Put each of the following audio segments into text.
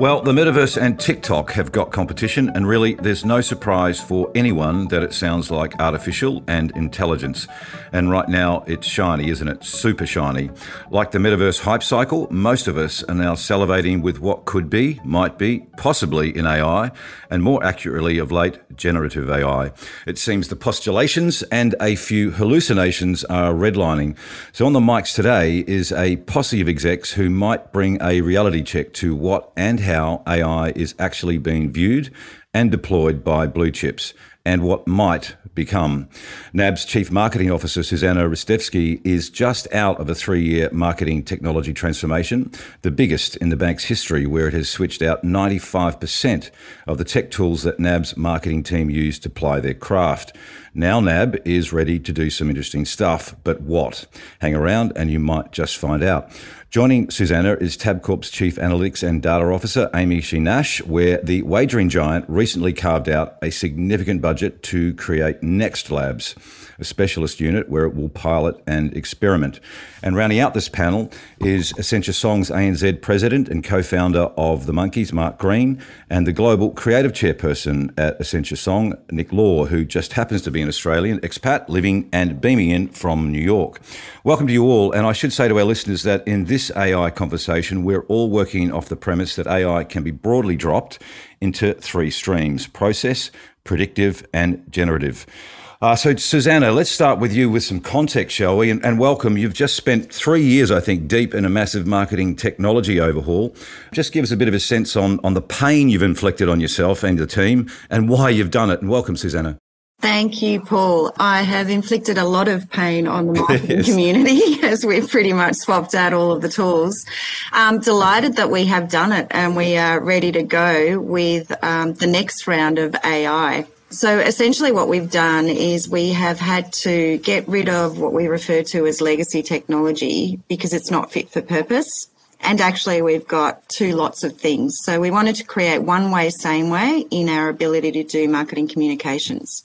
Well, the metaverse and TikTok have got competition, and really, there's no surprise for anyone that it sounds like artificial and intelligence. And right now, it's shiny, isn't it? Super shiny. Like the metaverse hype cycle, most of us are now salivating with what could be, might be, possibly in AI, and more accurately of late, generative AI. It seems the postulations and a few hallucinations are redlining. So, on the mics today is a posse of execs who might bring a reality check to what and how AI is actually being viewed and deployed by blue chips and what might become. NAB's Chief Marketing Officer, Suzana Ristevski, is just out of a three year marketing technology transformation, the biggest in the bank's history, where it has switched out 95% of the tech tools that NAB's marketing team use to ply their craft. Now NAB is ready to do some interesting stuff, but what? Hang around and you might just find out. Joining Suzana is Tabcorp's Chief Analytics and Data Officer, Amy Shi-Nash, where the wagering giant recently carved out a significant budget to create Next Labs, a specialist unit where it will pilot and experiment. And rounding out this panel is Accenture Song's ANZ President and co-founder of The Monkeys, Mark Green, and the Global Creative Chairperson at Accenture Song, Nick Law, who just happens to be an Australian expat living and beaming in from New York. Welcome to you all, and I should say to our listeners that in this AI conversation, we're all working off the premise that AI can be broadly dropped into three streams process, predictive, and generative. Uh, so, Suzana, let's start with you with some context, shall we? And, and, welcome. You've just spent three years, I think, deep in a massive marketing technology overhaul. Just give us a bit of a sense on, on the pain you've inflicted on yourself and the team and why you've done it. And welcome, Suzana. Thank you, Paul. I have inflicted a lot of pain on the marketing yes. community as we've pretty much swapped out all of the tools. I'm delighted that we have done it and we are ready to go with um, the next round of AI. So essentially what we've done is we have had to get rid of what we refer to as legacy technology because it's not fit for purpose. And actually we've got two lots of things. So we wanted to create one way, same way in our ability to do marketing communications.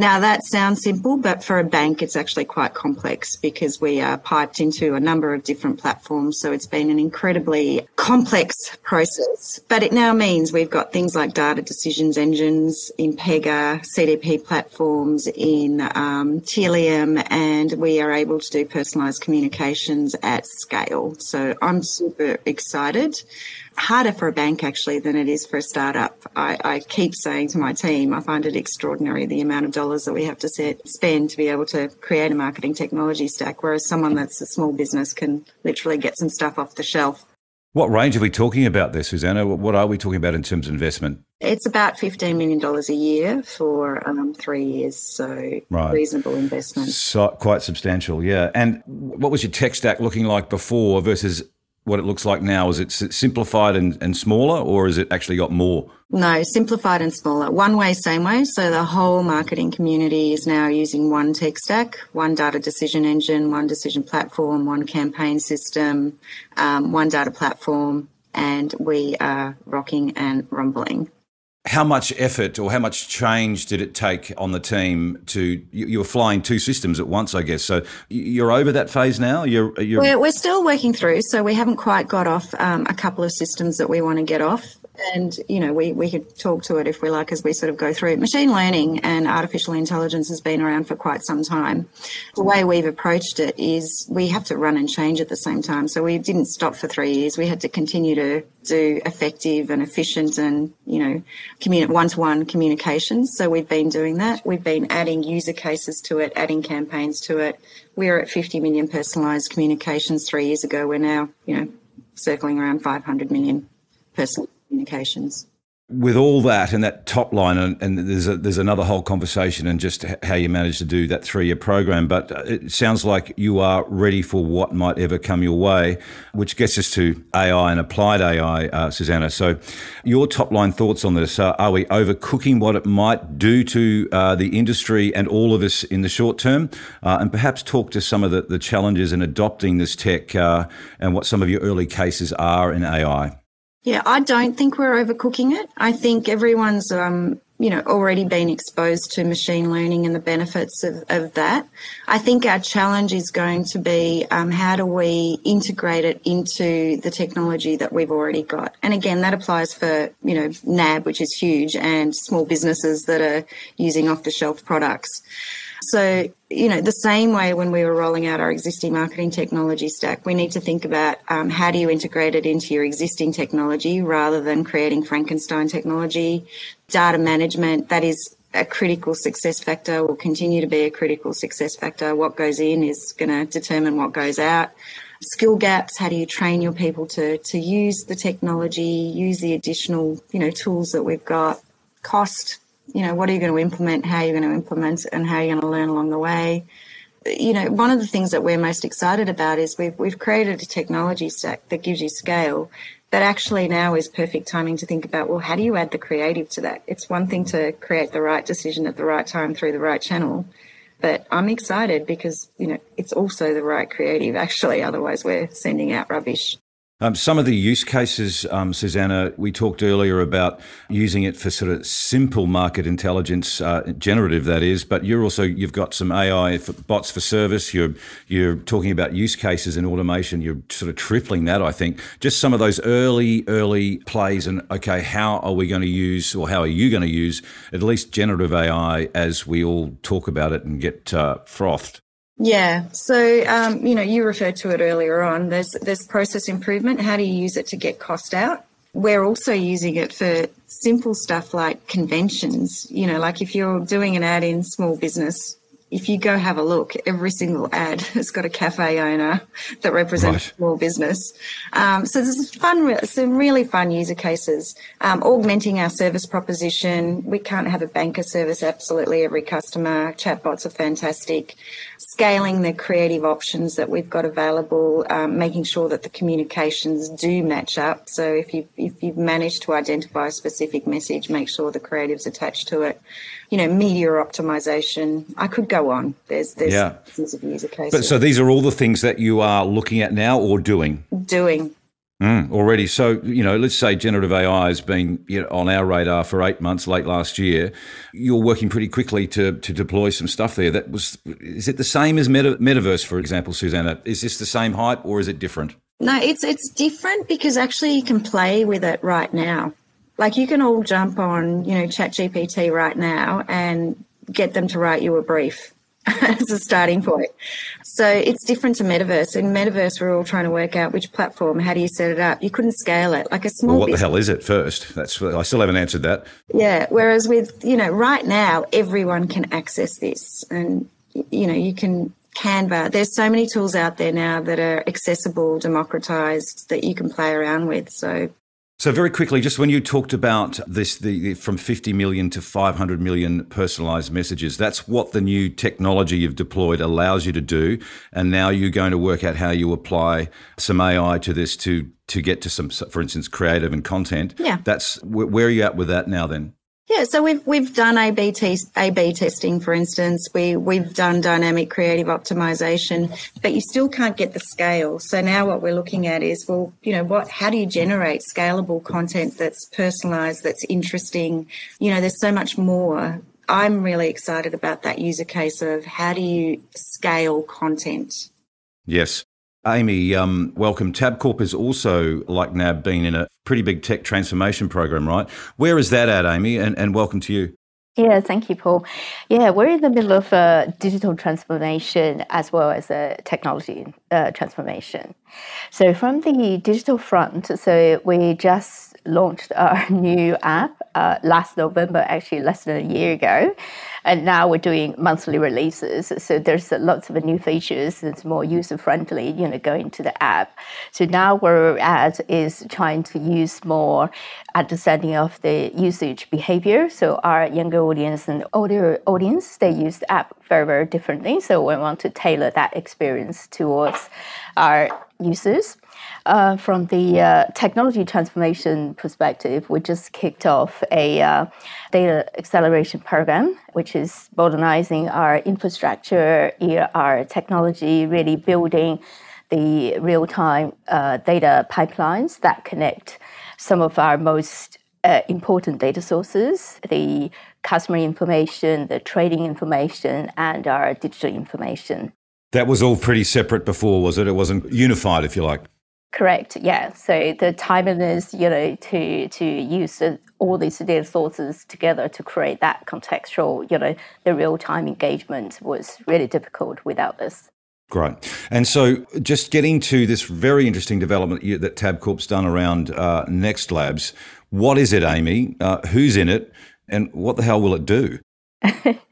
Now that sounds simple, but for a bank, it's actually quite complex because we are piped into a number of different platforms. So it's been an incredibly complex process, but it now means we've got things like data decisions engines in Pega, CDP platforms in um, Tealium, and we are able to do personalized communications at scale. So I'm super excited harder for a bank actually than it is for a startup. I, I, keep saying to my team, I find it extraordinary the amount of dollars that we have to set, spend to be able to create a marketing technology stack, whereas someone that's a small business can literally get some stuff off the shelf. What range are we talking about there, Suzana? What are we talking about in terms of investment? It's about $15 million a year for um, three years, so right. reasonable investment. So, quite substantial, yeah. And what was your tech stack looking like before versus what it looks like now? Is it simplified and, and smaller, or is it actually got more? No, simplified and smaller. One way, same way. So the whole marketing community is now using one tech stack, one data decision engine, one decision platform, one campaign system, um, one data platform, and we are rocking and rumbling how much effort or how much change did it take on the team to you, were flying two systems at once i guess. So you're over that phase now? You're, you're... We're, we're still working through so we haven't quite got off um, a couple of systems that we want to get off and you know we, we could talk to it if we like as we sort of go through machine learning and artificial intelligence has been around for quite some time. The way we've approached it is we have to run and change at the same time. So we didn't stop for three years. We had to continue to do effective and efficient and you know communi- one-to-one communications. So we've been doing that. We've been adding user cases to it adding campaigns to it. We were at 50 million personalized communications. Three years ago we're now you know circling around 500 million personal communications. with all that and that top line, and, and there's a, there's another whole conversation and just how you manage to do that three year program. But it sounds like you are ready for what might ever come your way, which gets us to AI and applied AI, uh, Suzana. So, your top line thoughts on this? Uh, are we overcooking what it might do to uh, the industry and all of us in the short term? Uh, and perhaps talk to some of the, the challenges in adopting this tech uh, and what some of your early cases are in AI. Yeah, I don't think we're overcooking it. I think everyone's, um, you know, already been exposed to machine learning and the benefits of, of that. I think our challenge is going to be um, how do we integrate it into the technology that we've already got. And again, that applies for, you know, NAB, which is huge, and small businesses that are using off the shelf products. So, you know, the same way when we were rolling out our existing marketing technology stack, we need to think about um, how do you integrate it into your existing technology rather than creating Frankenstein technology. Data management, that is a critical success factor, will continue to be a critical success factor. What goes in is going to determine what goes out. Skill gaps, how do you train your people to, to use the technology, use the additional, you know, tools that we've got. Cost, you know, what are you going to implement, how are you going to implement, and how are you going to learn along the way. You know, one of the things that we're most excited about is we've we've created a technology stack that gives you scale. That actually now is perfect timing to think about. Well, how do you add the creative to that? It's one thing to create the right decision at the right time through the right channel, but I'm excited because you know it's also the right creative. Actually, otherwise we're sending out rubbish. Um, some of the use cases, um, Suzana, we talked earlier about using it for sort of simple market intelligence, uh, generative that is. But you're also you've got some AI for bots for service. You're you're talking about use cases in automation. You're sort of tripling that, I think. Just some of those early early plays, and okay, how are we going to use, or how are you going to use at least generative AI as we all talk about it and get uh, frothed? Yeah. So, um, you know, you referred to it earlier on. There's there's process improvement. How do you use it to get cost out? We're also using it for simple stuff like conventions. You know, like if you're doing an ad in small business, if you go have a look, every single ad has got a cafe owner that represents right. small business. Um, so there's fun, some really fun user cases. Um, augmenting our service proposition. We can't have a banker service absolutely every customer. Chatbots are fantastic. Scaling the creative options that we've got available, um, making sure that the communications do match up. So if you if you've managed to identify a specific message, make sure the creative's attached to it you know, media optimization. I could go on. There's there's yeah. of user cases. But so these are all the things that you are looking at now or doing? Doing. Mm, already. So, you know, let's say generative AI has been you know, on our radar for eight months, late last year. You're working pretty quickly to, to deploy some stuff there. That was, is it the same as meta, Metaverse, for example, Suzana? Is this the same hype or is it different? No, it's it's different because actually you can play with it right now. Like you can all jump on, you know, ChatGPT right now and get them to write you a brief as a starting point. So it's different to Metaverse. In Metaverse, we're all trying to work out which platform, how do you set it up? You couldn't scale it like a small. Well, what business. the hell is it first? That's I still haven't answered that. Yeah. Whereas with you know right now, everyone can access this, and you know you can Canva. There's so many tools out there now that are accessible, democratized that you can play around with. So so very quickly, just when you talked about this, the, the, from 50 million to 500 million personalized messages, that's what the new technology you've deployed allows you to do. And now you're going to work out how you apply some AI to this to to get to some, for instance, creative and content. Yeah, that's where are you at with that now? Then. Yeah, so we've we've done A/B testing, for instance. We we've done dynamic creative optimization, but you still can't get the scale. So now what we're looking at is, well, you know, what? How do you generate scalable content that's personalized, that's interesting? You know, there's so much more. I'm really excited about that user case of how do you scale content. Yes. Amy, um, welcome. Tabcorp has also, like NAB, been in a pretty big tech transformation program, right? Where is that at, Amy? And, and welcome to you. Yeah, thank you, Paul. Yeah, we're in the middle of a digital transformation as well as a technology uh, transformation. So from the digital front, so we just launched our new app uh, last November, actually less than a year ago. And now we're doing monthly releases. So there's lots of new features that's more user friendly, you know, going to the app. So now where we're at is trying to use more understanding of the usage behavior. So our younger audience and older audience, they use the app very, very differently. So we want to tailor that experience towards our users. Uh, from the uh, technology transformation perspective, we just kicked off a uh, data acceleration program, which is modernizing our infrastructure, our technology, really building the real time uh, data pipelines that connect some of our most uh, important data sources the customer information, the trading information, and our digital information. That was all pretty separate before, was it? It wasn't unified, if you like. Correct. Yeah. So the timeliness, you know, to to use all these data sources together to create that contextual, you know, the real time engagement was really difficult without this. Great. And so, just getting to this very interesting development that Tabcorp's done around uh, Next Labs. What is it, Amy? Uh, who's in it? And what the hell will it do?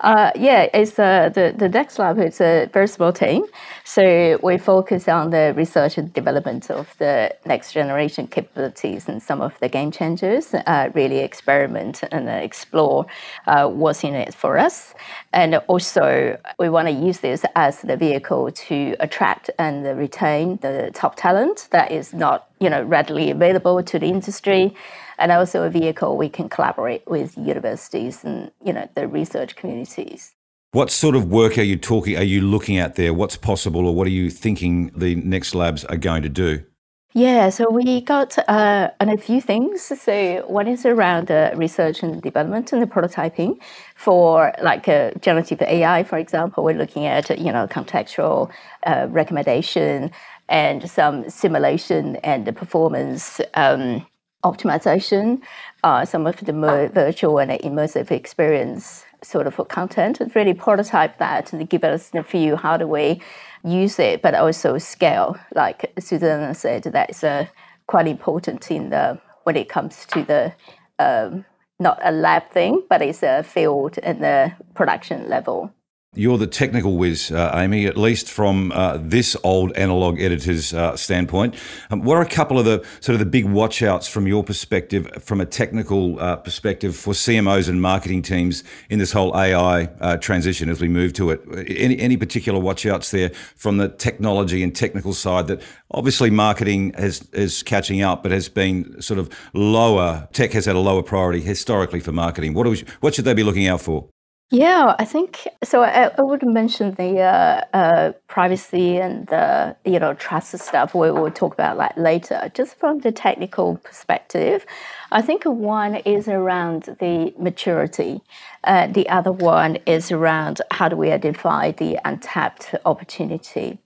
Uh, yeah, it's uh, the the Next Lab. It's a very small team, so we focus on the research and development of the next generation capabilities and some of the game changers. Uh, really experiment and explore uh, what's in it for us, and also we want to use this as the vehicle to attract and retain the top talent that is not you know readily available to the industry and also a vehicle we can collaborate with universities and you know the research communities. What sort of work are you talking? Are you looking at there? What's possible, or what are you thinking the next labs are going to do? Yeah, so we got uh, a few things. So one is around uh, research and development and the prototyping for like uh, generative AI, for example. We're looking at you know contextual uh, recommendation and some simulation and the performance um, optimization, uh, some of the more virtual and immersive experience sort of content, really prototype that and give us a view how do we use it, but also scale. Like Susan said, that's uh, quite important in the when it comes to the um, not a lab thing, but it's a field and the production level. You're the technical whiz, uh, Amy, at least from uh, this old analog editor's uh, standpoint. Um, what are a couple of the sort of the big watchouts from your perspective, from a technical uh, perspective, for CMOs and marketing teams in this whole AI uh, transition as we move to it? Any, any particular watchouts there from the technology and technical side that obviously marketing has, is catching up, but has been sort of lower, tech has had a lower priority historically for marketing. What, we, what should they be looking out for? Yeah, I think so. I, I would mention the uh, uh, privacy and the you know trust stuff. We will talk about that later. Just from the technical perspective, I think one is around the maturity. Uh, the other one is around how do we identify the untapped opportunity.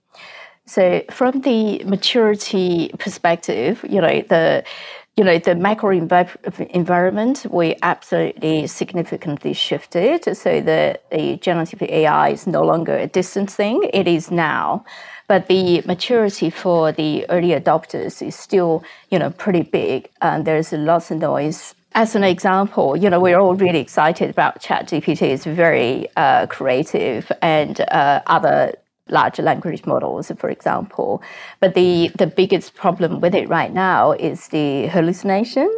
So from the maturity perspective, you know the you know, the macro env- environment, we absolutely significantly shifted. So the, the generative AI is no longer a distant thing, it is now. But the maturity for the early adopters is still, you know, pretty big. And there's lots of noise as an example, you know, we're all really excited about ChatGPT. It's very uh, creative, and uh, other large language models, for example. But the, the biggest problem with it right now is the hallucination.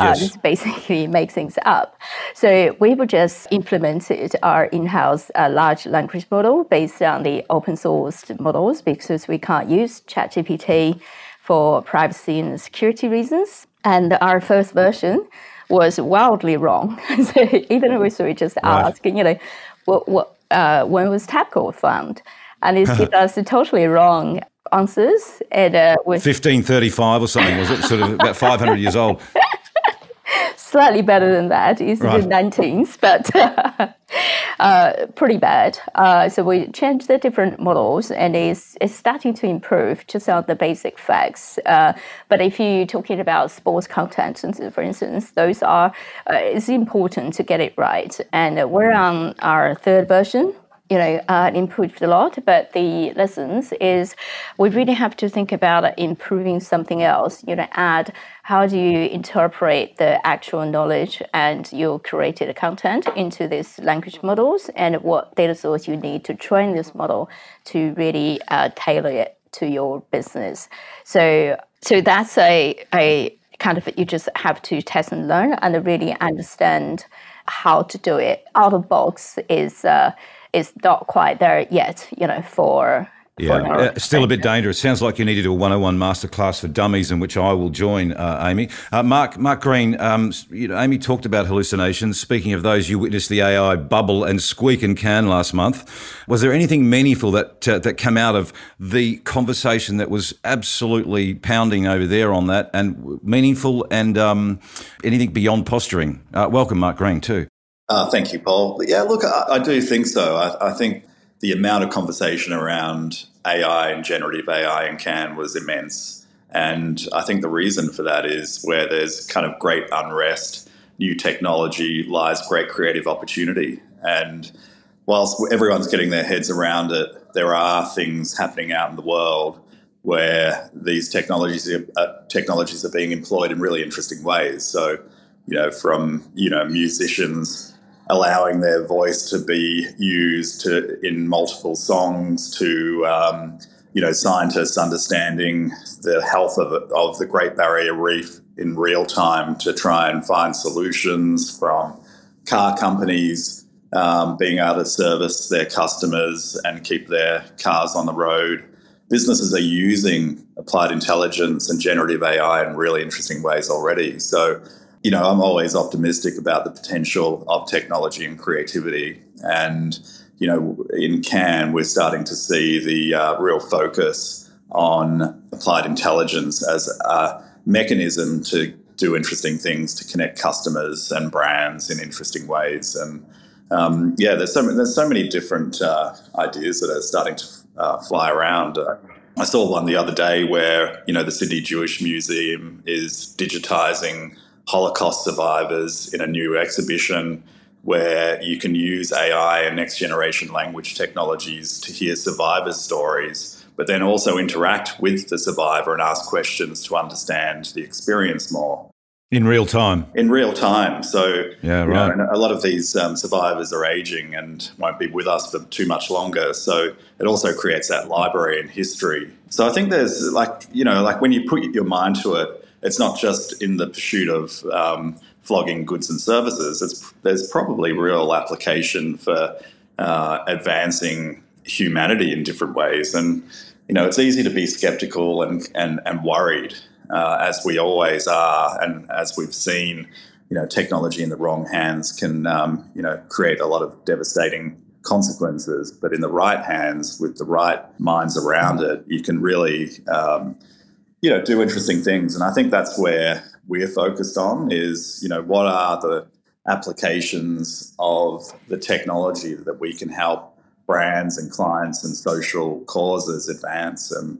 Uh, yes. Uh, this basically makes things up. So we have just implemented our in-house uh, large language model based on the open source models because we can't use ChatGPT for privacy and security reasons. And our first version was wildly wrong. so even if we just right. ask, you know, what, what, uh, when was Tabcorp found? And it gives us totally wrong answers. And uh, with 1535 or something was it? Sort of about 500 years old. Slightly better than that. It's right. the 19th, but uh, pretty bad. Uh, so we changed the different models, and it's, it's starting to improve just on the basic facts. Uh, but if you're talking about sports content, for instance, those are uh, it's important to get it right. And we're on our third version you know, uh, improved a lot, but the lessons is we really have to think about improving something else. You know, add how do you interpret the actual knowledge and your created content into these language models, and what data source you need to train this model to really uh, tailor it to your business. So, so that's a a kind of you just have to test and learn and really understand how to do it. Out of box is uh, is not quite there yet, you know, for yeah, uh, still a bit dangerous. Sounds like you need to do a 101 masterclass for dummies, in which I will join, uh, Amy. Uh, Mark, Mark Green, um, you know, Amy talked about hallucinations. Speaking of those, you witnessed the AI bubble and squeak and Cannes last month. Was there anything meaningful that uh, that came out of the conversation that was absolutely pounding over there on that, and meaningful, and um, anything beyond posturing? Uh, welcome, Mark Green, too. Uh, thank you, Paul. Yeah, look, I, I do think so. I, I, think the amount of conversation around AI and generative AI in Cannes was immense. And I think the reason for that is where there's kind of great unrest, new technology lies great creative opportunity. And whilst everyone's getting their heads around it, there are things happening out in the world where these technologies are, uh, technologies are being employed in really interesting ways. So, you know, from you know musicians allowing their voice to be used to, in multiple songs to um, you know scientists understanding the health of, of the Great Barrier Reef in real time to try and find solutions from car companies um, being able to service their customers and keep their cars on the road. Businesses are using applied intelligence and generative AI in really interesting ways already. So you know, I'm always optimistic about the potential of technology and creativity. And, you know, in Cannes, we're starting to see the uh, real focus on applied intelligence as a mechanism to do interesting things to connect customers and brands in interesting ways. And um, yeah, there's so there's so many different uh, ideas that are starting to uh, fly around. I saw one the other day where you know the Sydney Jewish Museum is digitizing Holocaust survivors in a new exhibition where you can use AI and next generation language technologies to hear survivors' stories, but then also interact with the survivor and ask questions to understand the experience more. In real time. In real time. So, yeah, right. Know, a lot of these um, survivors are aging and won't be with us for too much longer. So, it also creates that library and history. So, I think there's like, you know, like when you put your mind to it, it's not just in the pursuit of um, flogging goods and services. It's, there's probably real application for uh, advancing humanity in different ways. And you know, it's easy to be skeptical and and, and worried, uh, as we always are, and as we've seen. You know, technology in the wrong hands can um, you know create a lot of devastating consequences. But in the right hands, with the right minds around it, you can really um, you know do interesting things. And i think that's where we're focused on is you know what are the applications of the technology that we can help brands and clients and social causes advance? And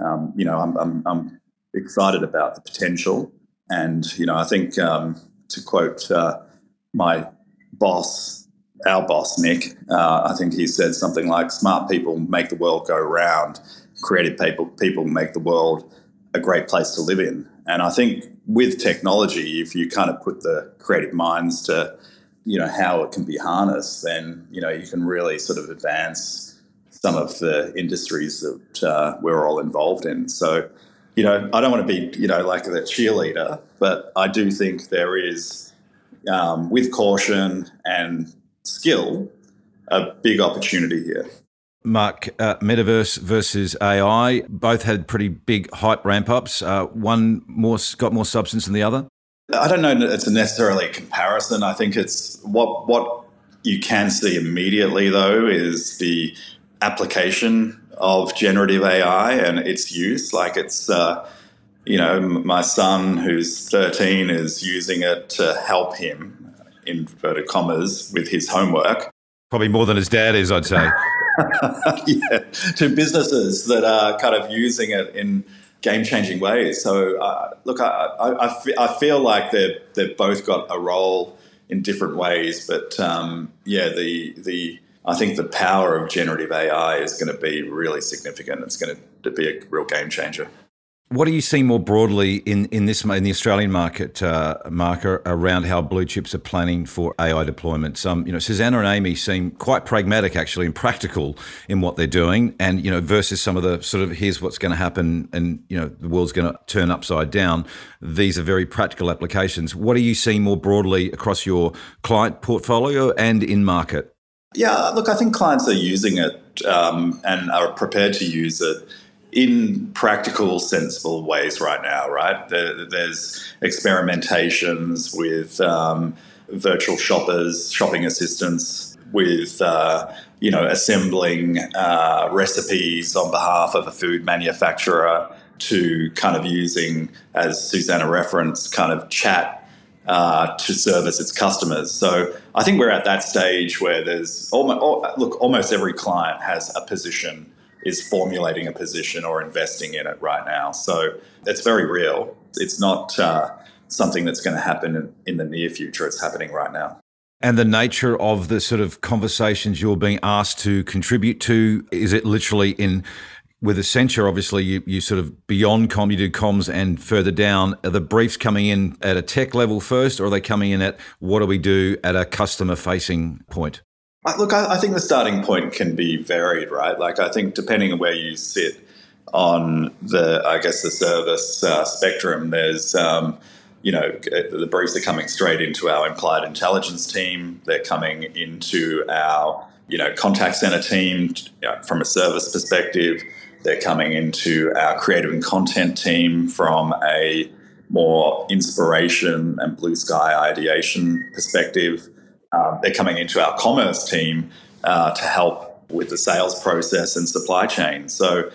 um, you know I'm, I'm, I'm, excited about the potential. And you know i think um, to quote uh, my boss our boss nick uh, i think he said something like smart people make the world go round. Creative people people make the world a great place to live in. And I think with technology, if you kind of put the creative minds to, you know, how it can be harnessed, then, you know, you can really sort of advance some of the industries that uh, we're all involved in. So, you know, I don't want to be, you know, like a cheerleader, but I do think there is, um, with caution and skill, a big opportunity here. Mark, uh, metaverse versus AI both had pretty big hype ramp ups. Uh, one more got more substance than the other. I don't know. It's necessarily a comparison. I think it's what what you can see immediately though is the application of generative AI and its use. Like it's, uh, you know, my son who's 13 is using it to help him, inverted commas, with his homework. Probably more than his dad is, I'd say. yeah, to businesses that are kind of using it in game changing ways. So, uh, look, I, I, I, feel like they've, they've both got a role in different ways, but um, yeah, the, the I think the power of generative AI is going to be really significant. It's going to be a real game changer. What do you see more broadly in, in this in the Australian market, uh, Marker, around how blue chips are planning for AI deployments? Um, you know, Suzana and Amy seem quite pragmatic, actually, and practical in what they're doing, and you know, versus some of the sort of here's what's going to happen, and you know, the world's going to turn upside down. These are very practical applications. What are you seeing more broadly across your client portfolio and in market? Yeah, look, I think clients are using it um, and are prepared to use it in practical, sensible ways right now, right? There, there's experimentations with um, virtual shoppers, shopping assistants, with uh, you know assembling uh, recipes on behalf of a food manufacturer to kind of using, as Suzana referenced, kind of chat uh, to service its customers. So I think we're at that stage where there's almost, look, almost every client has a position is formulating a position or investing in it right now. So it's very real. It's not uh, something that's going to happen in, the near future. It's happening right now. And the nature of the sort of conversations you're being asked to contribute to is it literally in with Accenture, obviously, you, you sort of beyond com, you do comms and further down. Are the briefs coming in at a tech level first, or are they coming in at what do we do at a customer facing point? Look, I, I, think the starting point can be varied, right? Like, I think depending on where you sit on the, I guess, the service uh, spectrum, there's, um, you know, the briefs are coming straight into our applied intelligence team. They're coming into our, you know, contact center team you know, from a service perspective. They're coming into our creative and content team from a more inspiration and blue sky ideation perspective um, they're coming into our commerce team uh, to help with the sales process and supply chain. So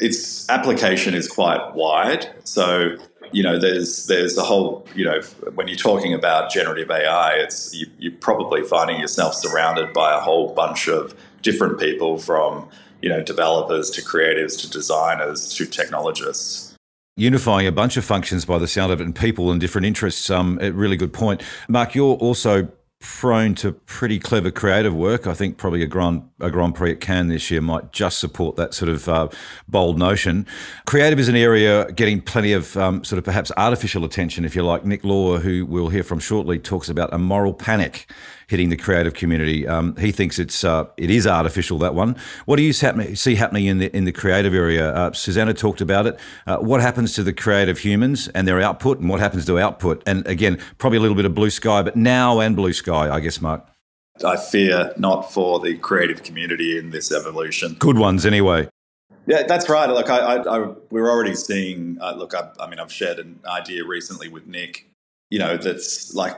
its application is quite wide. So you know, there's there's a whole you know when you're talking about generative AI, it's you, you're probably finding yourself surrounded by a whole bunch of different people from you know developers to creatives to designers to technologists unifying a bunch of functions by the sound of it and people and different interests. Um, a really good point. Mark, you're also prone to pretty clever creative work. I think probably a Grand a Grand Prix at Cannes this year might just support that sort of uh, bold notion. Creative is an area getting plenty of um, sort of perhaps artificial attention, if you like. Nick Law, who we'll hear from shortly, talks about a moral panic hitting the creative community. Um, he thinks it's uh, it is artificial that one. What do you see happening in the in the creative area? Uh, Suzana talked about it. Uh, what happens to the creative humans and their output, and what happens to output? And again, probably a little bit of blue sky, but now and blue sky, I guess, Mark. I fear not for the creative community in this evolution. Good ones, anyway. Yeah, that's right. Look, I, I, I we're already seeing. Uh, look, I, I mean, I've shared an idea recently with Nick. You know, that's like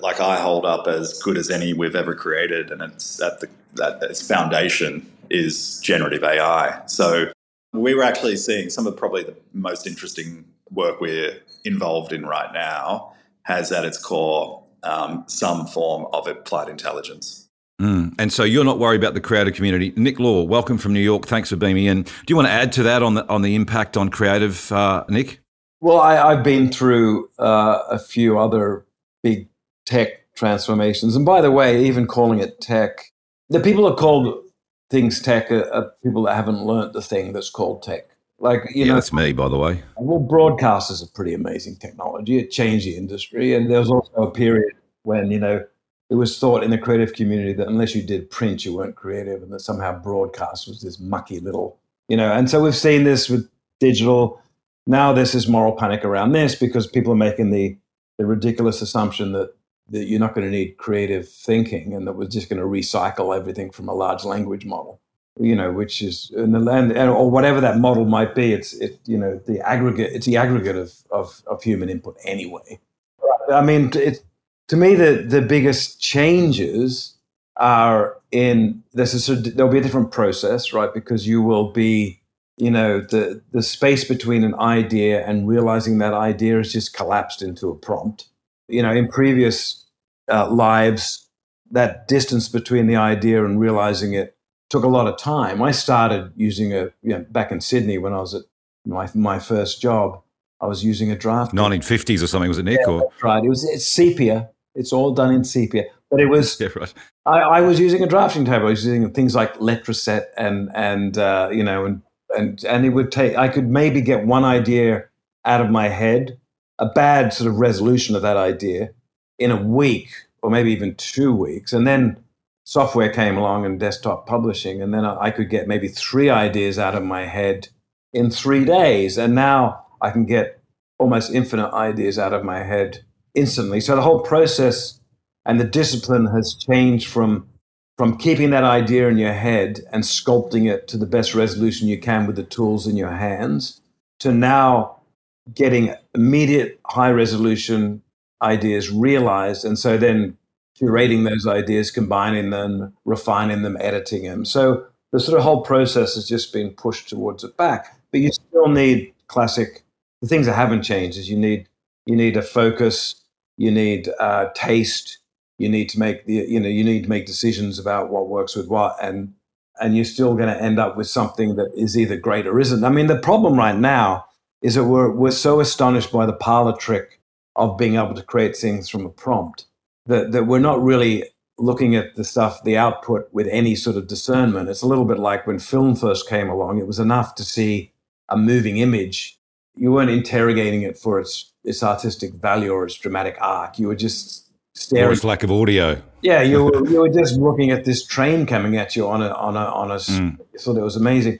like I hold up as good as any we've ever created, and it's at the that its foundation is generative AI. So we were actually seeing some of probably the most interesting work we're involved in right now has at its core um, some form of applied intelligence. Mm. And so you're not worried about the creative community. Nick Law, welcome from New York. Thanks for being me. in. Do you want to add to that on the on the impact on creative, uh, Nick? Well, I, have been through uh, a few other big tech transformations. And by the way, even calling it tech, the people that call things tech are, are people that haven't learned the thing that's called tech. Like you yeah, know, that's me, by the way. Well, broadcast is a pretty amazing technology. It changed the industry, and there was also a period when you know it was thought in the creative community that unless you did print, you weren't creative, and that somehow broadcast was this mucky little, you know. And so we've seen this with digital. Now this is moral panic around this because people are making the the ridiculous assumption that that you're not going to need creative thinking and that we're just going to recycle everything from a large language model you know which is in the land or whatever that model might be it's it you know the aggregate it's the aggregate of of, of human input anyway. I mean it, to me the the biggest changes are in this is a, there'll be a different process right because you will be you know the the space between an idea and realizing that idea has just collapsed into a prompt you know, in previous uh, lives, that distance between the idea and realizing it took a lot of time. I started using a, you know, back in Sydney when I was at my, my first job, I was using a draft. 1950s or something, was it, Nick? Yeah, or? right. It was, it's sepia. It's all done in sepia. But it was yeah, right. I, I, was using a drafting table. I was using things like Letraset and and uh, you know and and and it would take. I could maybe get one idea out of my head, a bad sort of resolution of that idea in a week or maybe even two weeks, and then software came along and desktop publishing, and then I could get maybe three ideas out of my head in three days, and now I can get almost infinite ideas out of my head instantly. So the whole process and the discipline has changed from from keeping that idea in your head and sculpting it to the best resolution you can with the tools in your hands to now getting immediate high resolution ideas realized and so then curating those ideas combining them refining them editing them. So the sort of whole process has just been pushed towards it back. But you still need classic the things that haven't changed is you need you need a focus you need uh, taste you need to make the you know you need to make decisions about what works with what and and you're still going to end up with something that is either great or isn't. I mean the problem right now is that we're we're so astonished by the parlor trick of being able to create things from a prompt that that we're not really looking at the stuff the output with any sort of discernment it's a little bit like when film first came along it was enough to see a moving image you weren't interrogating it for its its artistic value or its dramatic arc. You were just staring. Or its lack of audio. Yeah, you were, you were just looking at this train coming at you on a on a on a. Mm. thought it was amazing.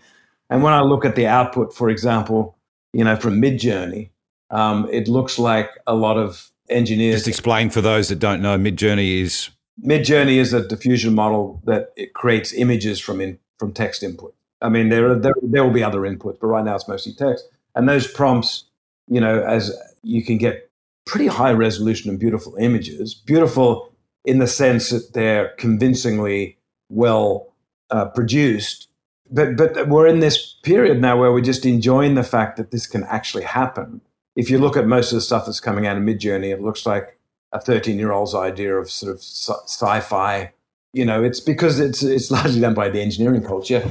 And when I look at the output, for example, you know, from Midjourney, um, it looks like a lot of engineers. Just explain for those that don't know, Midjourney is. Midjourney is a diffusion model that it creates images from in, from text input. I mean, there, are, there there will be other inputs, but right now it's mostly text. And those prompts, you know, as you can get pretty high resolution and beautiful images, beautiful in the sense that they're convincingly well uh, produced. But, but we're in this period now where we're just enjoying the fact that this can actually happen. If you look at most of the stuff that's coming out of Midjourney, it looks like a 13 year old's idea of sort of sci fi. You know, it's because it's, it's largely done by the engineering culture.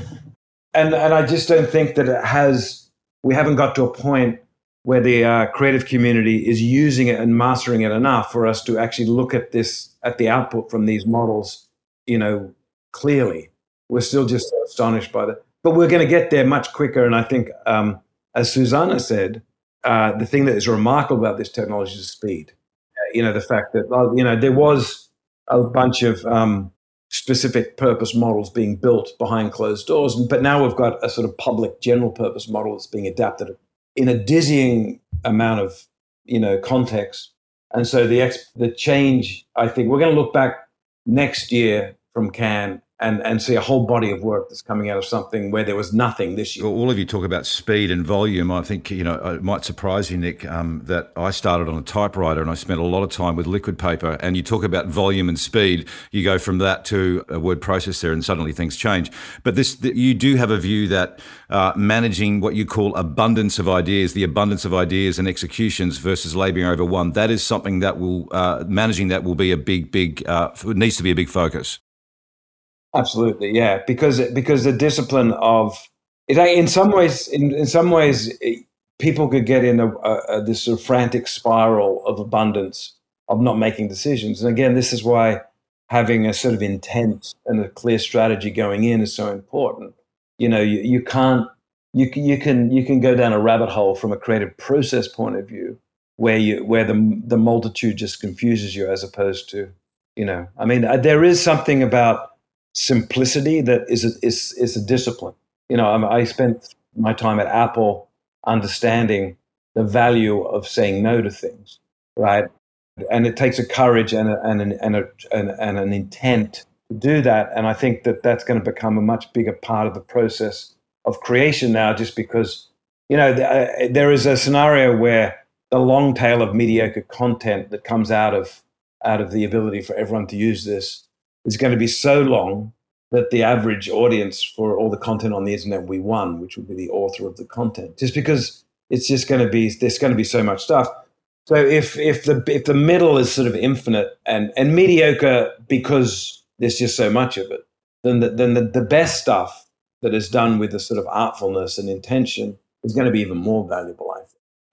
And, and I just don't think that it has we haven't got to a point where the uh, creative community is using it and mastering it enough for us to actually look at this at the output from these models you know clearly we're still just astonished by that but we're going to get there much quicker and i think um, as suzana said uh, the thing that is remarkable about this technology is speed uh, you know the fact that you know there was a bunch of um, specific purpose models being built behind closed doors. But now we've got a sort of public general purpose model that's being adapted in a dizzying amount of you know context. And so the ex- the change, I think, we're going to look back next year from Cannes and, and see a whole body of work that's coming out of something where there was nothing this year. Well, all of you talk about speed and volume. I think, you know, it might surprise you, Nick, um, that I started on a typewriter and I spent a lot of time with liquid paper. And you talk about volume and speed, you go from that to a word processor and suddenly things change. But this, you do have a view that uh, managing what you call abundance of ideas, the abundance of ideas and executions versus laboring over one, that is something that will, uh, managing that will be a big, big, uh, needs to be a big focus. Absolutely, yeah, because because the discipline of it, in some ways, in, in some ways, it, people could get in a, a, this sort of frantic spiral of abundance of not making decisions. And again, this is why having a sort of intent and a clear strategy going in is so important. You know, you, you can't you you can you can go down a rabbit hole from a creative process point of view where you where the the multitude just confuses you as opposed to you know I mean uh, there is something about simplicity that is a, is is a discipline. You know, I, I spent my time at Apple understanding the value of saying no to things, right? And it takes a courage and a, and an, and, a, and, and an intent to do that. And I think that that's going to become a much bigger part of the process of creation now, just because you know uh, there is a scenario where the long tail of mediocre content that comes out of out of the ability for everyone to use this is going to be so long that the average audience for all the content on the internet will be one, which would be the author of the content, just because it's just going to be there's going to be so much stuff. So if if the if the middle is sort of infinite and and mediocre because there's just so much of it, then the, then the, the best stuff that is done with a sort of artfulness and intention is going to be even more valuable.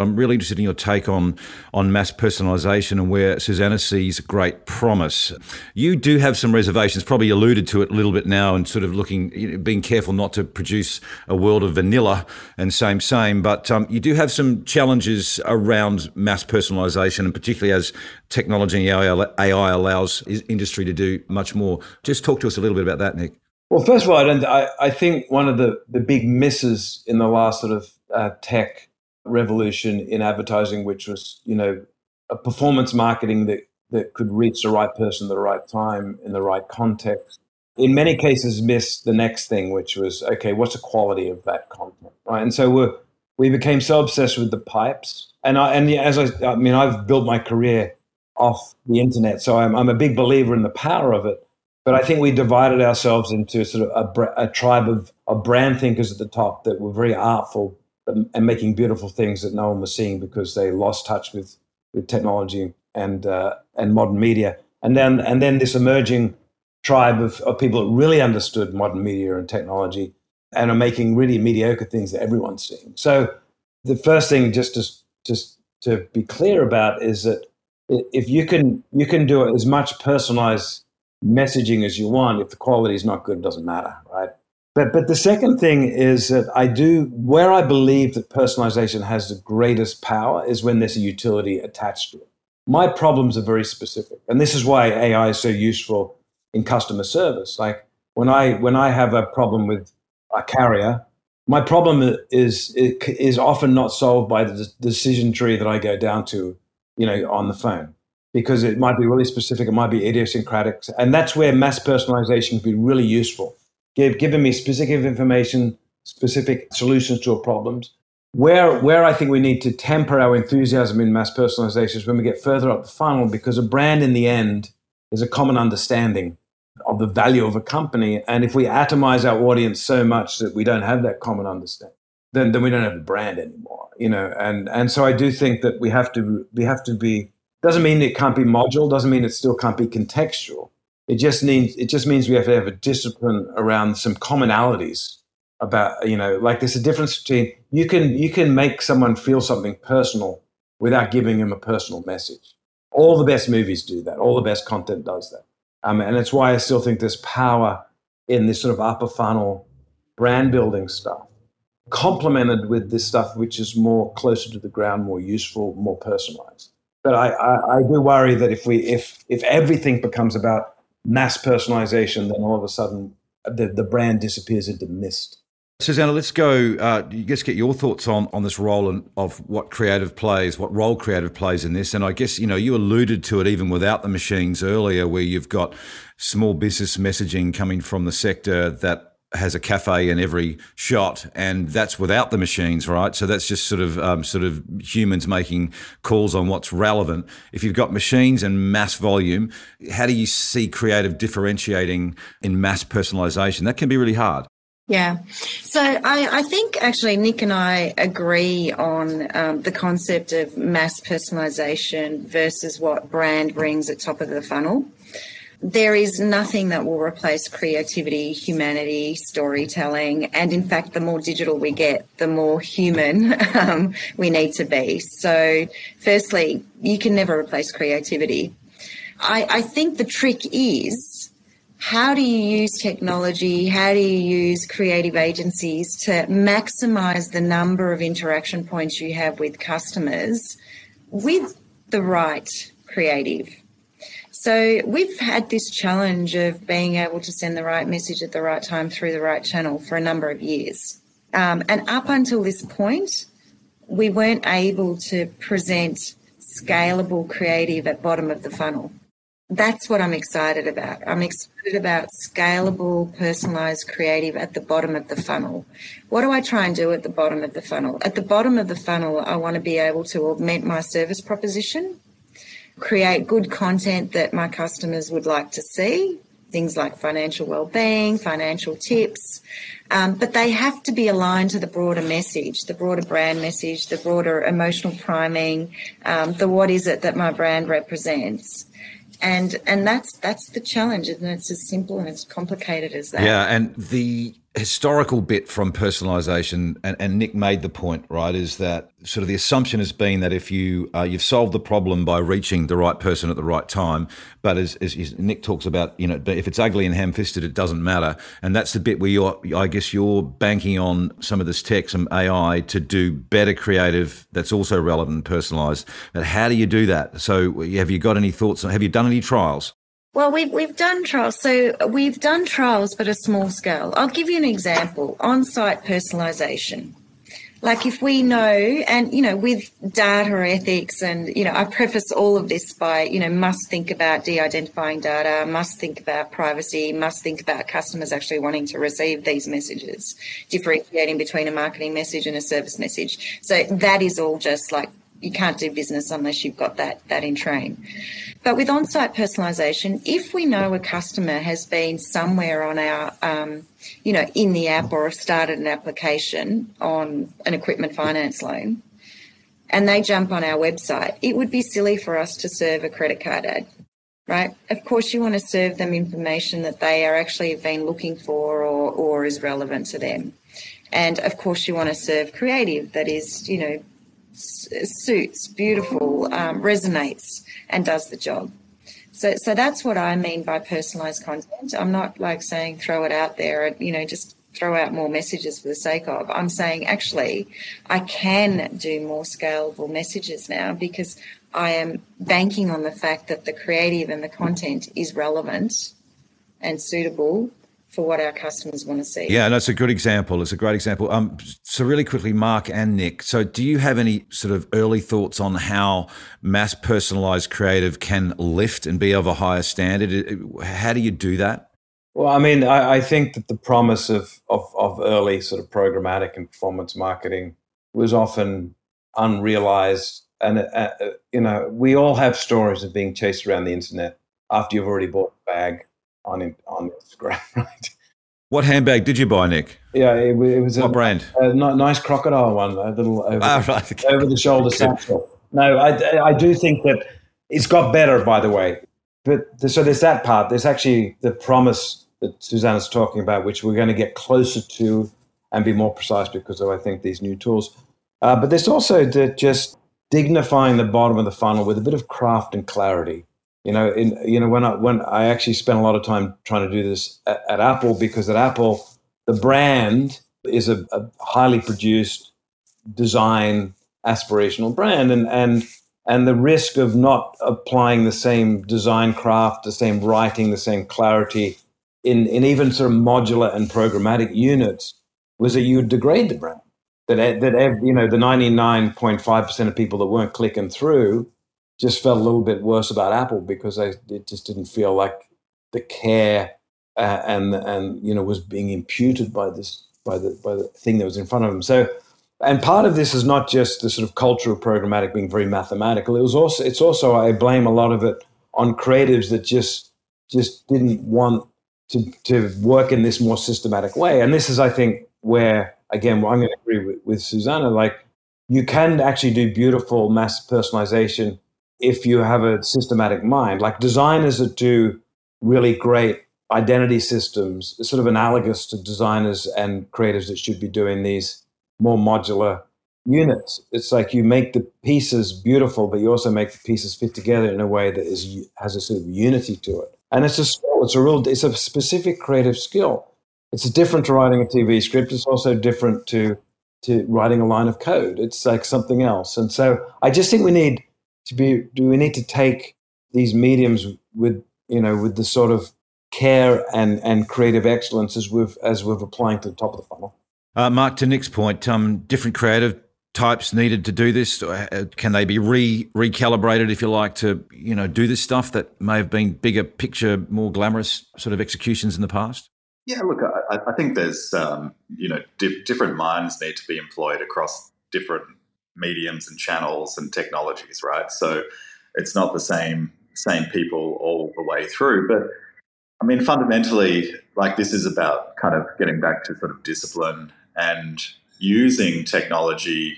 I'm really interested in your take on on mass personalization and where Suzana sees great promise. You do have some reservations, probably alluded to it a little bit now, and sort of looking, you know, being careful not to produce a world of vanilla and same same. But um, you do have some challenges around mass personalization, and particularly as technology and AI allows industry to do much more. Just talk to us a little bit about that, Nick. Well, first of all, I, I, I think one of the, the big misses in the last sort of uh, tech revolution in advertising, which was, you know, a performance marketing that, that could reach the right person at the right time in the right context. In many cases, missed the next thing, which was, okay, what's the quality of that content, right? And so we we became so obsessed with the pipes. And I, and as I, I mean, I've built my career off the internet, so I'm, I'm a big believer in the power of it. But I think we divided ourselves into sort of a, a tribe of, of brand thinkers at the top that were very artful and making beautiful things that no one was seeing because they lost touch with with technology and uh, and modern media. And then and then this emerging tribe of, of people that really understood modern media and technology and are making really mediocre things that everyone's seeing. So the first thing just to just to be clear about is that if you can you can do as much personalized messaging as you want if the quality is not good it doesn't matter right but but the second thing is that I do where I believe that personalization has the greatest power is when there's a utility attached to it. My problems are very specific, and this is why AI is so useful in customer service. Like when I when I have a problem with a carrier, my problem is is often not solved by the decision tree that I go down to, you know, on the phone, because it might be really specific, it might be idiosyncratic, and that's where mass personalization can be really useful give, giving me specific information, specific solutions to our problems. Where, where I think we need to temper our enthusiasm in mass personalization is when we get further up the funnel, because a brand in the end is a common understanding of the value of a company. And if we atomize our audience so much that we don't have that common understanding, then, then we don't have a brand anymore. You know, and, and so I do think that we have to we have to be doesn't mean it can't be modular, doesn't mean it still can't be contextual. It just means it just means we have to have a discipline around some commonalities about you know like there's a difference between you can you can make someone feel something personal without giving them a personal message. All the best movies do that. All the best content does that. Um, and it's why I still think there's power in this sort of upper funnel brand building stuff, complemented with this stuff which is more closer to the ground, more useful, more personalized. But I, I, I do worry that if we if if everything becomes about mass personalization, then all of a sudden the, the brand disappears into mist. Suzana, let's go. Uh, let's get your thoughts on on this role and of what creative plays, what role creative plays in this. And I guess you know you alluded to it even without the machines earlier, where you've got small business messaging coming from the sector that has a cafe in every shot, and that's without the machines, right? So that's just sort of um, sort of humans making calls on what's relevant. If you've got machines and mass volume, how do you see creative differentiating in mass personalization? That can be really hard. Yeah. So I, I think actually Nick and I agree on um, the concept of mass personalization versus what brand brings at top of the funnel there is nothing that will replace creativity, humanity, storytelling. And in fact, the more digital we get, the more human um, we need to be. So, firstly, you can never replace creativity. I, I think the trick is how do you use technology? How do you use creative agencies to maximize the number of interaction points you have with customers with the right creative? So we've had this challenge of being able to send the right message at the right time through the right channel for a number of years. Um, and up until this point, we weren't able to present scalable creative at bottom of the funnel. That's what I'm excited about. I'm excited about scalable, personalized creative at the bottom of the funnel. What do I try and do at the bottom of the funnel? At the bottom of the funnel, I want to be able to augment my service proposition create good content that my customers would like to see, things like financial well-being, financial tips, um, but they have to be aligned to the broader message, the broader brand message, the broader emotional priming, um, the what is it that my brand represents. And and that's that's the challenge, and it's as simple and as complicated as that. Yeah, and the historical bit from personalization, and, and, Nick made the point, right, is that sort of the assumption has been that if you uh, you've solved the problem by reaching the right person at the right time, but as, as, as Nick talks about, you know, if it's ugly and ham-fisted, it doesn't matter, and that's the bit where you're, I guess, you're banking on some of this tech, some AI, to do better creative that's also relevant and personalized. But how do you do that? So, have you got any thoughts? Have you done any trials? Well, we've we've done trials. So we've done trials, but a small scale. I'll give you an example: on-site personalisation. Like if we know, and you know, with data ethics, and you know, I preface all of this by you know, must think about de-identifying data, must think about privacy, must think about customers actually wanting to receive these messages, differentiating between a marketing message and a service message. So that is all just like you can't do business unless you've got that that in train. But with on-site personalisation, if we know a customer has been somewhere on our, um, you know, in the app or started an application on an equipment finance loan, and they jump on our website, it would be silly for us to serve a credit card ad, right? Of course, you want to serve them information that they are actually been looking for or, or is relevant to them. And of course, you want to serve creative that is, you know, suits, beautiful, um, resonates, and does the job. So, so that's what I mean by personalized content. I'm not like saying throw it out there, and you know, just throw out more messages for the sake of. I'm saying actually, I can do more scalable messages now because I am banking on the fact that the creative and the content is relevant and suitable for what our customers want to see. Yeah, that's a good example. It's a great example. Um, so really quickly, Mark and Nick. So, do you have any sort of early thoughts on how mass personalized creative can lift and be of a higher standard? How do you do that? Well, I mean, I, I think that the promise of, of, of early sort of programmatic and performance marketing was often unrealized. And, uh, uh, you know, we all have stories of being chased around the internet after you've already bought a bag on on Instagram, right? What handbag did you buy, Nick? Yeah, it, it was what a, brand? A nice crocodile one, a little over, ah, right. okay. over the shoulder satchel. No, I, I do think that it's got better, by the way. But the, so there's that part. There's actually the promise that Suzana's talking about, which we're going to get closer to and be more precise because of I think these new tools. Uh, but there's also the just dignifying the bottom of the funnel with a bit of craft and clarity. You know, in you know when I when I actually spent a lot of time trying to do this at, at Apple because at Apple the brand is a, a highly produced design aspirational brand and and and the risk of not applying the same design craft, the same writing, the same clarity in, in even sort of modular and programmatic units was that you would degrade the brand. That, that you know, the 99.5% of people that weren't clicking through just felt a little bit worse about Apple because I, it just didn't feel like the care uh, and and you know was being imputed by this by the by the thing that was in front of them. So, and part of this is not just the sort of culture of programmatic being very mathematical. It was also it's also I blame a lot of it on creatives that just just didn't want to to work in this more systematic way. And this is I think where again I'm going to agree with, with Suzana. Like you can actually do beautiful mass personalization if you have a systematic mind. Like designers that do really great identity systems, sort of analogous to designers and creators that should be doing these more modular units. It's like you make the pieces beautiful, but you also make the pieces fit together in a way that is has a sort of unity to it. And it's a skill. It's a real. It's a specific creative skill. It's different to writing a TV script. It's also different to to writing a line of code. It's like something else. And so I just think we need to be do we need to take these mediums with you know with the sort of care and and creative excellence as we've as we've applying to the top of the funnel? Uh, mark to nick's point um, different creative types needed to do this. Uh, can they be re recalibrated if you like to you know do this stuff that may have been bigger picture more glamorous sort of executions in the past? Yeah look i, I think there's um, you know di- different minds need to be employed across different mediums and channels and technologies, right? So it's not the same same people all the way through. But I mean, fundamentally, like this is about kind of getting back to sort of discipline and using technology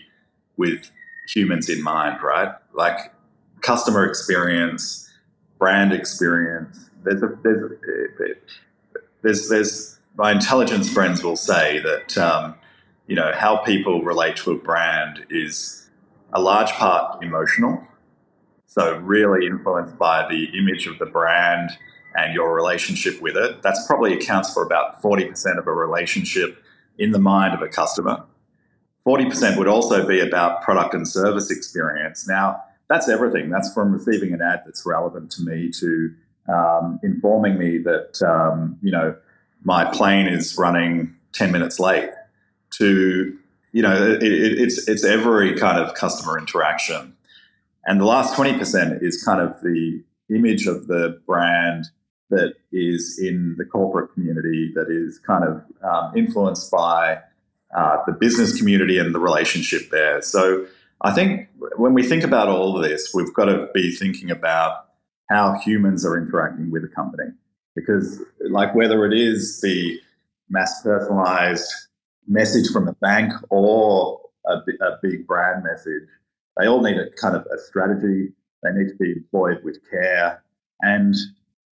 with humans in mind, right? Like customer experience, brand experience. There's a, there's a, there's there's my intelligence friends will say that um, you know how people relate to a brand is a large part emotional. So really influenced by the image of the brand and your relationship with it. That's probably accounts for about 40% of a relationship in the mind of a customer. 40% would also be about product and service experience. Now, that's everything. That's from receiving an ad that's relevant to me to um, informing me that, um, you know, my plane is running 10 minutes late to, you know, it, it, it's, it's every kind of customer interaction. And the last 20% is kind of the image of the brand that is in the corporate community that is kind of um, influenced by uh, the business community and the relationship there. So I think when we think about all of this, we've got to be thinking about how humans are interacting with a company. Because, like, whether it is the mass personalized message from a bank or a, a big brand message, they all need a kind of a strategy. They need to be employed with care. And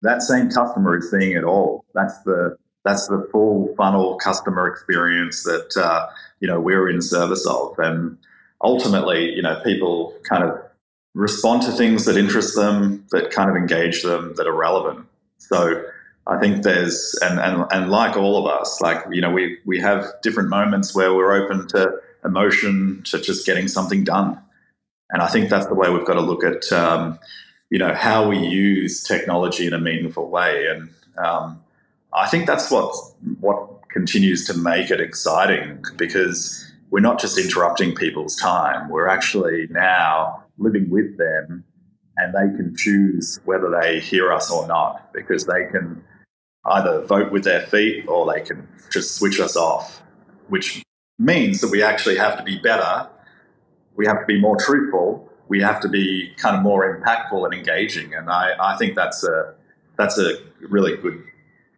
that same customer is seeing it all. That's the that's the full funnel customer experience that uh, you know we're in service of, and ultimately, you know, people kind of respond to things that interest them, that kind of engage them, that are relevant. So I think there's and and and like all of us, like you know, we we have different moments where we're open to emotion, to just getting something done, and I think that's the way we've got to look at. Um, you know how we use technology in a meaningful way, and um, I think that's what what continues to make it exciting because we're not just interrupting people's time; we're actually now living with them, and they can choose whether they hear us or not because they can either vote with their feet or they can just switch us off, which means that we actually have to be better. We have to be more truthful we have to be kind of more impactful and engaging. And I, I think that's a that's a really good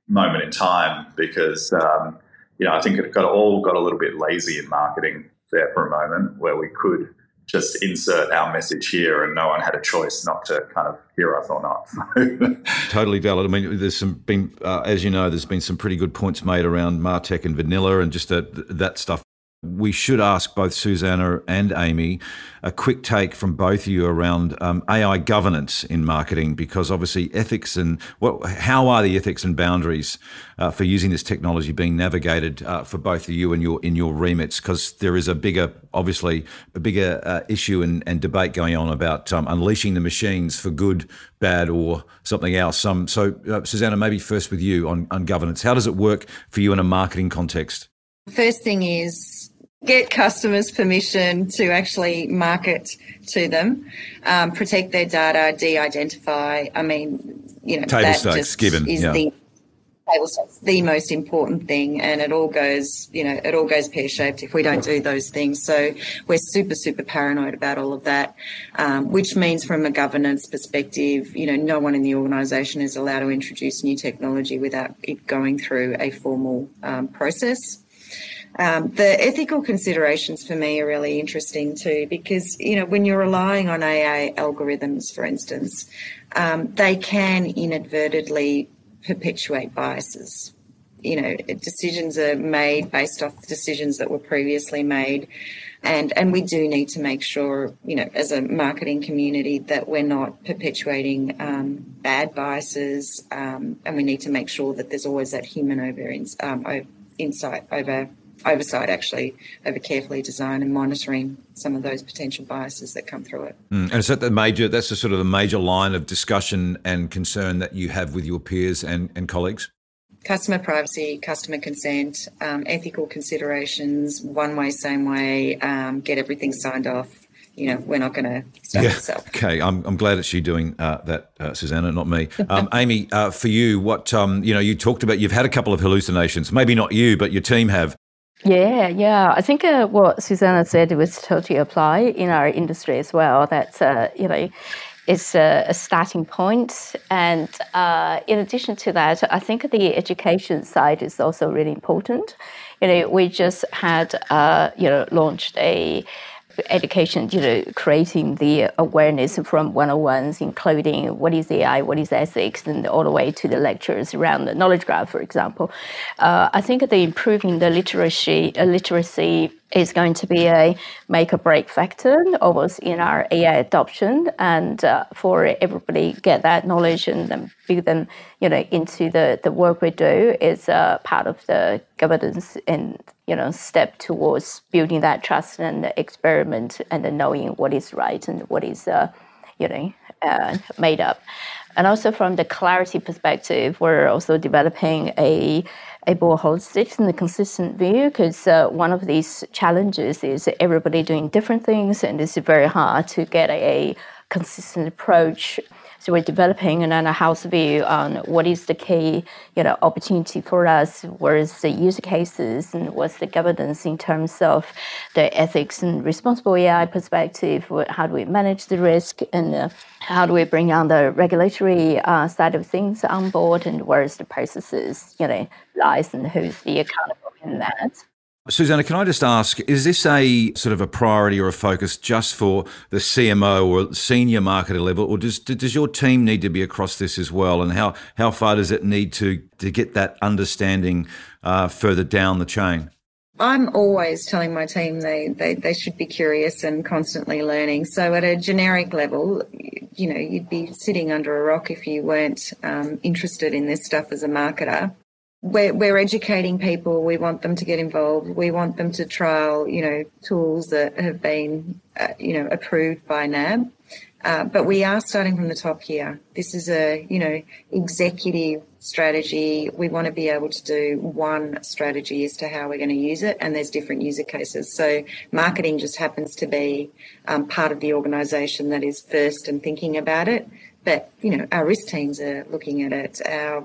moment in time because um, you know I think it got all got a little bit lazy in marketing there for a moment where we could just insert our message here and no one had a choice not to kind of hear us or not. totally valid. I mean, there's some been, uh, as you know, there's been some pretty good points made around Martech and vanilla and just that, that stuff we should ask both Suzana and Amy a quick take from both of you around um, AI governance in marketing, because obviously ethics and what, how are the ethics and boundaries uh, for using this technology being navigated uh, for both of you and your in your remits? Because there is a bigger, obviously, a bigger uh, issue and, and, debate going on about um, unleashing the machines for good, bad, or something else. Um, so, uh, Suzana, maybe first with you on, on governance. How does it work for you in a marketing context? First thing is get customers permission to actually market to them, um, protect their data, de-identify. I mean, you know, table that stakes given is yeah. the table stakes the most important thing, and it all goes, you know, it all goes pear shaped if we don't do those things. So we're super, super paranoid about all of that, um, which means from a governance perspective, you know, no one in the organisation is allowed to introduce new technology without it going through a formal um, process. Um, the ethical considerations for me are really interesting too, because you know when you're relying on AI algorithms, for instance, um, they can inadvertently perpetuate biases. You know, decisions are made based off decisions that were previously made, and and we do need to make sure, you know, as a marketing community, that we're not perpetuating um, bad biases, um, and we need to make sure that there's always that human over um, insight over oversight actually over carefully design and monitoring some of those potential biases that come through it. Mm. And is that the major that's the sort of the major line of discussion and concern that you have with your peers and, and colleagues? Customer privacy, customer consent, um, ethical considerations, one way, same way, um, get everything signed off you know, we're not going to stop yeah. Itself. Okay, I'm, I'm glad that she's doing uh, that, uh, Suzana, not me. Um, Amy, uh, for you, what um, you know, you talked about. You've had a couple of hallucinations. Maybe not you, but your team have. Yeah, yeah. I think uh, what Suzana said was totally apply in our industry as well. That's uh, you know, it's a, a starting point, and uh, in addition to that, I think the education side is also really important. You know, we just had uh, you know launched a education, you know, creating the awareness from one-on-ones, including what is AI, what is ethics, and all the way to the lectures around the knowledge graph, for example. Uh, I think the improving the literacy, uh, literacy is going to be a make or break factor almost in our AI adoption. And uh, for everybody get that knowledge and then build them you know into the, the work we do is uh, part of the governance and you know step towards building that trust and the experiment and knowing what is right and what is uh, you know uh, made up. And also from the clarity perspective we're also developing a a more holistic and a consistent view because uh, one of these challenges is everybody doing different things and it's very hard to get a, a consistent approach so we're developing another house view on what is the key, you know, opportunity for us, what is the use cases, and what's the governance in terms of the ethics and responsible AI perspective. How do we manage the risk, and uh, how do we bring on the regulatory uh, side of things on board, and where is the processes, you know, lies, and who's the accountable in that. Suzana, can I just ask, is this a sort of a priority or a focus just for the CMO or senior marketer level, or does does your team need to be across this as well? And how, how far does it need to, to get that understanding uh, further down the chain? I'm always telling my team they, they, they should be curious and constantly learning. So at a generic level, you know, you'd be sitting under a rock if you weren't um, interested in this stuff as a marketer we're, we're educating people. We want them to get involved. We want them to trial, you know, tools that have been, uh, you know, approved by NAB. Uh, but we are starting from the top here. This is a, you know, executive strategy. We want to be able to do one strategy as to how we're going to use it, and there's different user cases. So marketing just happens to be um, part of the organisation that is first and thinking about it. But you know, our risk teams are looking at it. Our,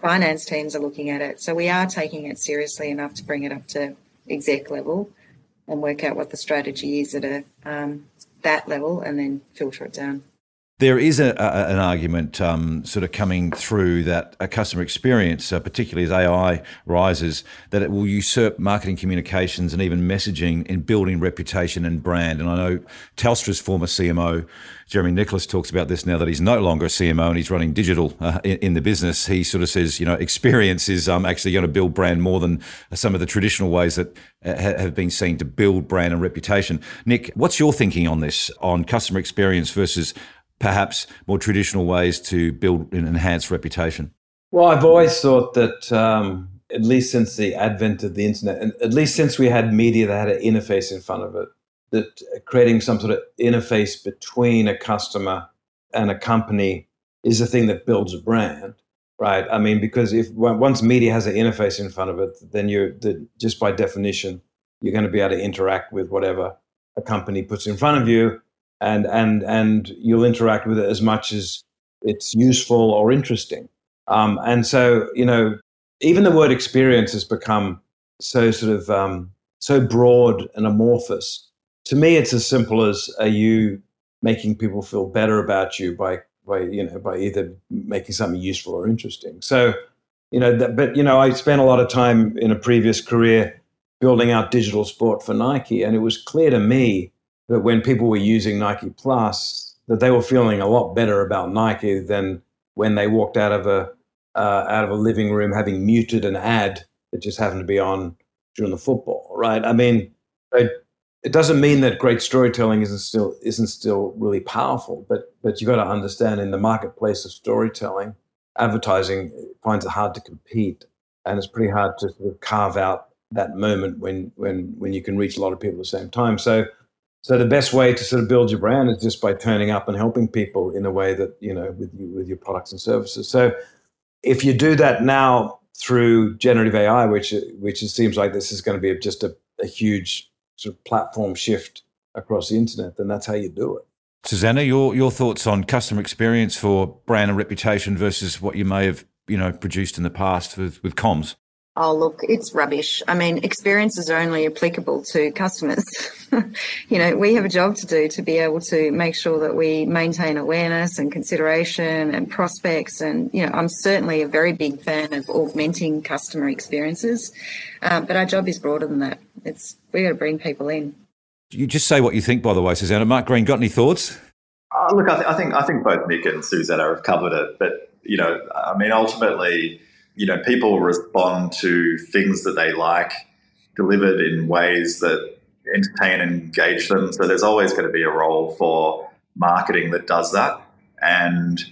finance teams are looking at it. So we are taking it seriously enough to bring it up to exec level and work out what the strategy is at a um, that level, and then filter it down. There is a, a, an argument um, sort of coming through that a customer experience, uh, particularly as AI rises, that it will usurp marketing communications and even messaging in building reputation and brand. And I know Telstra's former CMO, Jeremy Nicholas, talks about this now that he's no longer a CMO and he's running digital uh, in, in, the business. He sort of says, you know, experience is um, actually going to build brand more than some of the traditional ways that uh, have been seen to build brand and reputation. Nick, what's your thinking on this, on customer experience versus perhaps more traditional ways to build and enhance reputation? Well, I've always thought that, um, at least since the advent of the internet, and at least since we had media that had an interface in front of it, that creating some sort of interface between a customer and a company is the thing that builds a brand, right? I mean, because if once media has an interface in front of it, then you're the, just by definition you're going to be able to interact with whatever a company puts in front of you, and and and you'll interact with it as much as it's useful or interesting. Um, and so, you know, even the word experience has become so sort of um, so broad and amorphous. To me, it's as simple as are you making people feel better about you by by you know by either making something useful or interesting. So, you know, that, but you know, I spent a lot of time in a previous career building out digital sport for Nike, and it was clear to me that when people were using Nike Plus, that they were feeling a lot better about Nike than when they walked out of a uh, out of a living room having muted an ad that just happened to be on during the football, right? I mean, it, it doesn't mean that great storytelling isn't still isn't still really powerful, but but you've got to understand in the marketplace of storytelling, advertising finds it hard to compete, and it's pretty hard to sort of carve out that moment when when when you can reach a lot of people at the same time. So so the best way to sort of build your brand is just by turning up and helping people in a way that you know with with your products and services. So if you do that now through generative AI, which which it seems like this is going to be just a, a huge sort of platform shift across the internet, then that's how you do it. Suzana, your your thoughts on customer experience for brand and reputation versus what you may have you know produced in the past with, with comms? Oh, look, it's rubbish. I mean, experiences are only applicable to customers. you know, we have a job to do to be able to make sure that we maintain awareness and consideration and prospects. And, you know, I'm certainly a very big fan of augmenting customer experiences. Um, but our job is broader than that. It's, we got to bring people in. You just say what you think, by the way, Suzana. Mark Green, got any thoughts? Uh, look, I, th- I, think I think both Nick and Suzana have covered it, but you know, I mean, ultimately, you know, people respond to things that they like delivered in ways that entertain and engage them. So there's always going to be a role for marketing that does that, and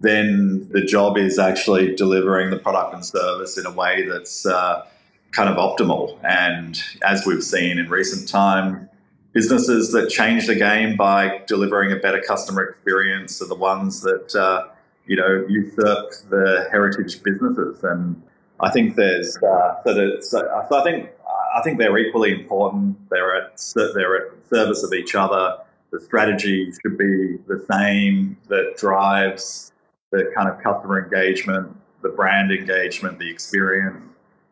then the job is actually delivering the product and service in a way that's uh, kind of optimal. And as we've seen in recent time, businesses that change the game by delivering a better customer experience are the ones that uh, you know usurp the heritage businesses. And I think there's uh, so, that, so, so I think I think they're equally important. They're at they're at service of each other. The strategy should be the same that drives the kind of customer engagement, the brand engagement, the experience,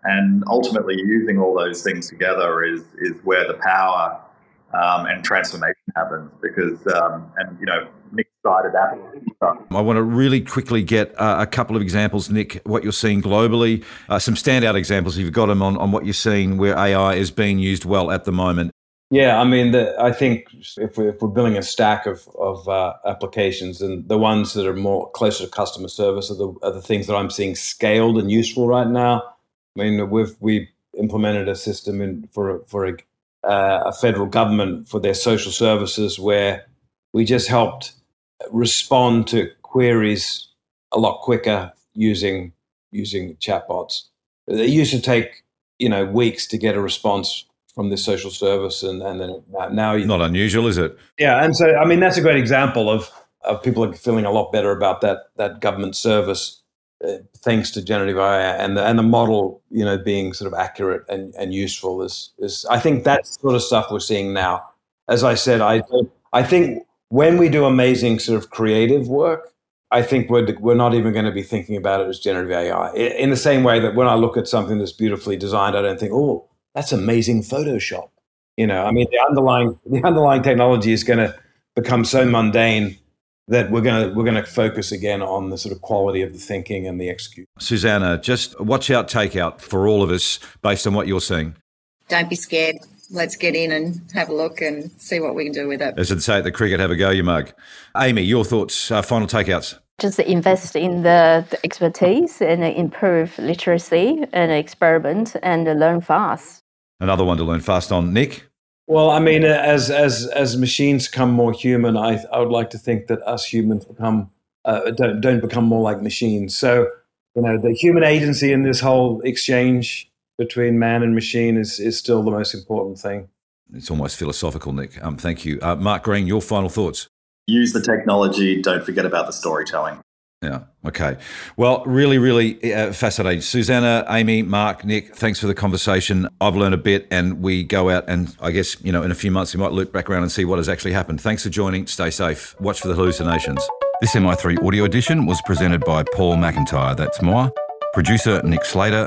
and ultimately using all those things together is is where the power um, and transformation happens. Because um, and you know Nick cited Apple. I want to really quickly get uh, a couple of examples, Nick, what you're seeing globally, uh, some standout examples if you've got them on, on what you're seeing where AI is being used well at the moment. Yeah, I mean, the, I think if, we, are building a stack of, of uh, applications, and the ones that are more closer to customer service are the, are the things that I'm seeing scaled and useful right now. I mean, we've we implemented a system in, for for a, uh, a federal government for their social services where we just helped respond to queries a lot quicker using using chatbots. It used to take you know weeks to get a response from this social service, and and then now you, not unusual, is it? Yeah, and so I mean that's a great example of of people are feeling a lot better about that that government service uh, thanks to generative AI and the, and the model you know being sort of accurate and, and useful is is I think that sort of stuff we're seeing now. As I said, I I think when we do amazing sort of creative work, I think we're, we're not even going to be thinking about it as generative AI. In the same way that when I look at something that's beautifully designed, I don't think, oh, that's amazing Photoshop. You know, I mean, the underlying the underlying technology is going to become so mundane that we're going to we're going to focus again on the sort of quality of the thinking and the execution. Suzana, just watch out, take out for all of us based on what you're seeing. Don't be scared. Let's get in and have a look and see what we can do with it. As I'd say at the cricket, have a go, you mug. Amy, your thoughts, uh, final takeouts just invest in the, the, expertise and improve literacy and experiment and learn fast. Another one to learn fast on. Nick? Well, I mean, as as as machines become more human, I I would like to think that us humans become uh, don't don't become more like machines. So you know, the human agency in this whole exchange between man and machine is is still the most important thing. It's almost philosophical, Nick. Um, thank you, uh, Mark Green. Your final thoughts use the technology. Don't forget about the storytelling. Yeah. Okay. Well, really, really uh, fascinating. Suzana, Amy, Mark, Nick, thanks for the conversation. I've learned a bit, and we go out and I guess, you know, in a few months, we might loop back around and see what has actually happened. Thanks for joining. Stay safe. Watch for the hallucinations. This MI3 audio edition was presented by Paul McIntyre. That's more. Producer Nick Slater.